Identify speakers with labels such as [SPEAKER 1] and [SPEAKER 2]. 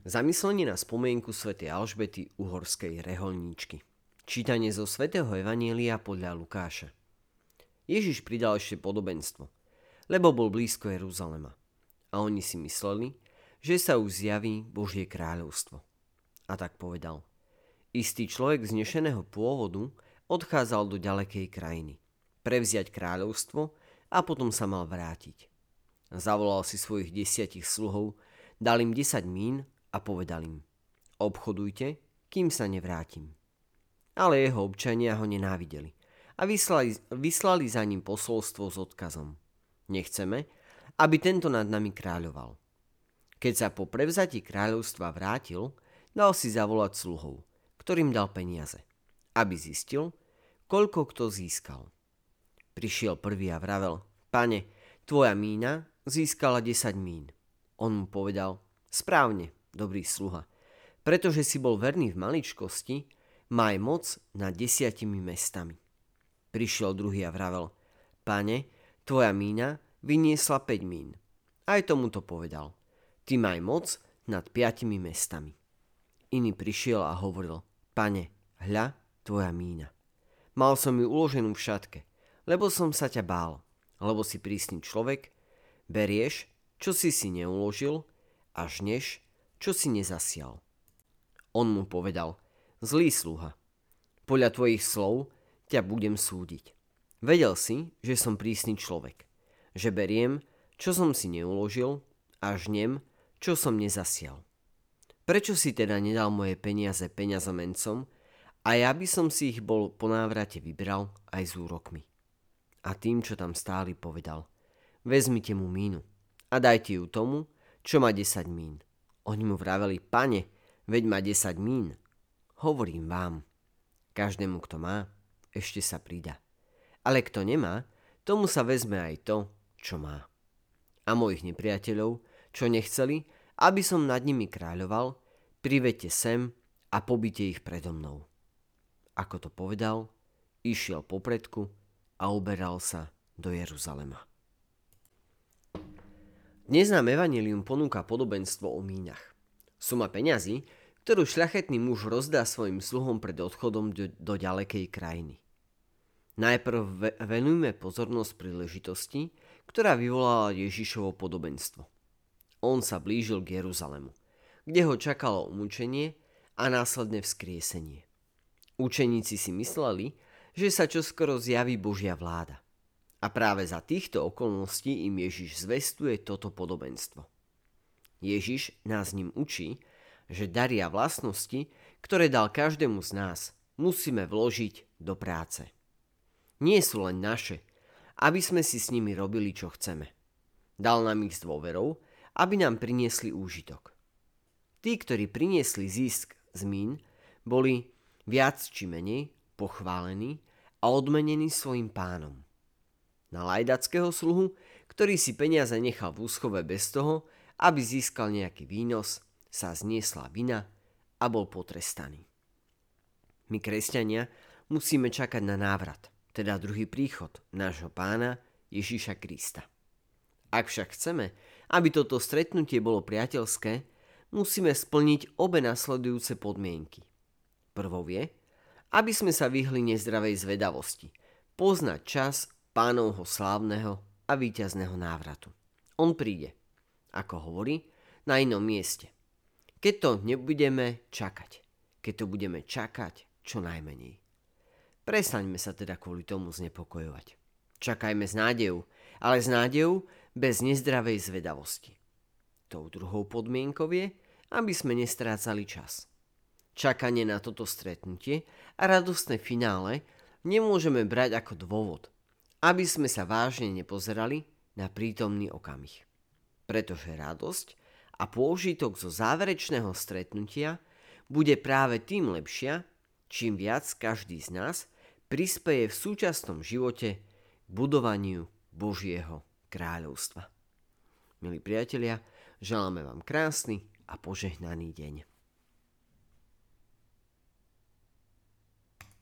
[SPEAKER 1] Zamyslenie na spomienku svätej Alžbety uhorskej reholníčky. Čítanie zo svätého Evanielia podľa Lukáša. Ježiš pridal ešte podobenstvo, lebo bol blízko Jeruzalema. A oni si mysleli, že sa už zjaví Božie kráľovstvo. A tak povedal. Istý človek z nešeného pôvodu odchádzal do ďalekej krajiny. Prevziať kráľovstvo a potom sa mal vrátiť. Zavolal si svojich desiatich sluhov, dal im desať mín a povedal im, obchodujte, kým sa nevrátim. Ale jeho občania ho nenávideli a vyslali, vyslali za ním posolstvo s odkazom. Nechceme, aby tento nad nami kráľoval. Keď sa po prevzati kráľovstva vrátil, dal si zavolať sluhov, ktorým dal peniaze, aby zistil, koľko kto získal. Prišiel prvý a vravel, pane, tvoja mína získala 10 mín. On mu povedal, správne, dobrý sluha. Pretože si bol verný v maličkosti, maj moc nad desiatimi mestami. Prišiel druhý a vravel, pane, tvoja mína vyniesla 5 mín. Aj tomu to povedal. Ty maj moc nad piatimi mestami. Iný prišiel a hovoril, pane, hľa, tvoja mína. Mal som ju uloženú v šatke, lebo som sa ťa bál, lebo si prísny človek, berieš, čo si si neuložil a žneš, čo si nezasial. On mu povedal, zlý sluha, podľa tvojich slov ťa budem súdiť. Vedel si, že som prísny človek, že beriem, čo som si neuložil a žnem, čo som nezasial. Prečo si teda nedal moje peniaze peňazomencom a ja by som si ich bol po návrate vybral aj s úrokmi. A tým, čo tam stáli, povedal, vezmite mu mínu a dajte ju tomu, čo má 10 mín oni mu vraveli, pane, veď má 10 mín. Hovorím vám, každému, kto má, ešte sa prida. Ale kto nemá, tomu sa vezme aj to, čo má. A mojich nepriateľov, čo nechceli, aby som nad nimi kráľoval, privete sem a pobite ich predo mnou. Ako to povedal, išiel popredku a uberal sa do Jeruzalema. Dnes nám ponúka podobenstvo o mínach. Suma peňazí, ktorú šľachetný muž rozdá svojim sluhom pred odchodom do, do ďalekej krajiny. Najprv venujme pozornosť príležitosti, ktorá vyvolala Ježišovo podobenstvo. On sa blížil k Jeruzalemu, kde ho čakalo umúčenie a následne vzkriesenie. Učeníci si mysleli, že sa čoskoro zjaví Božia vláda – a práve za týchto okolností im Ježiš zvestuje toto podobenstvo. Ježiš nás ním učí, že daria vlastnosti, ktoré dal každému z nás, musíme vložiť do práce. Nie sú len naše, aby sme si s nimi robili, čo chceme. Dal nám ich s dôverou, aby nám priniesli úžitok. Tí, ktorí priniesli zisk z mín, boli viac či menej pochválení a odmenení svojim pánom na lajdackého sluhu, ktorý si peniaze nechal v úschove bez toho, aby získal nejaký výnos, sa zniesla vina a bol potrestaný. My, kresťania, musíme čakať na návrat, teda druhý príchod nášho pána Ježíša Krista. Ak však chceme, aby toto stretnutie bolo priateľské, musíme splniť obe nasledujúce podmienky. Prvou je, aby sme sa vyhli nezdravej zvedavosti, poznať čas pánovho slávneho a víťazného návratu. On príde, ako hovorí, na inom mieste. Keď to nebudeme čakať, keď to budeme čakať čo najmenej. Prestaňme sa teda kvôli tomu znepokojovať. Čakajme s nádejou, ale s nádejou bez nezdravej zvedavosti. Tou druhou podmienkou je, aby sme nestrácali čas. Čakanie na toto stretnutie a radostné finále nemôžeme brať ako dôvod, aby sme sa vážne nepozerali na prítomný okamih. Pretože radosť a pôžitok zo záverečného stretnutia bude práve tým lepšia, čím viac každý z nás prispeje v súčasnom živote k budovaniu Božieho kráľovstva. Milí priatelia, želáme vám krásny a požehnaný deň.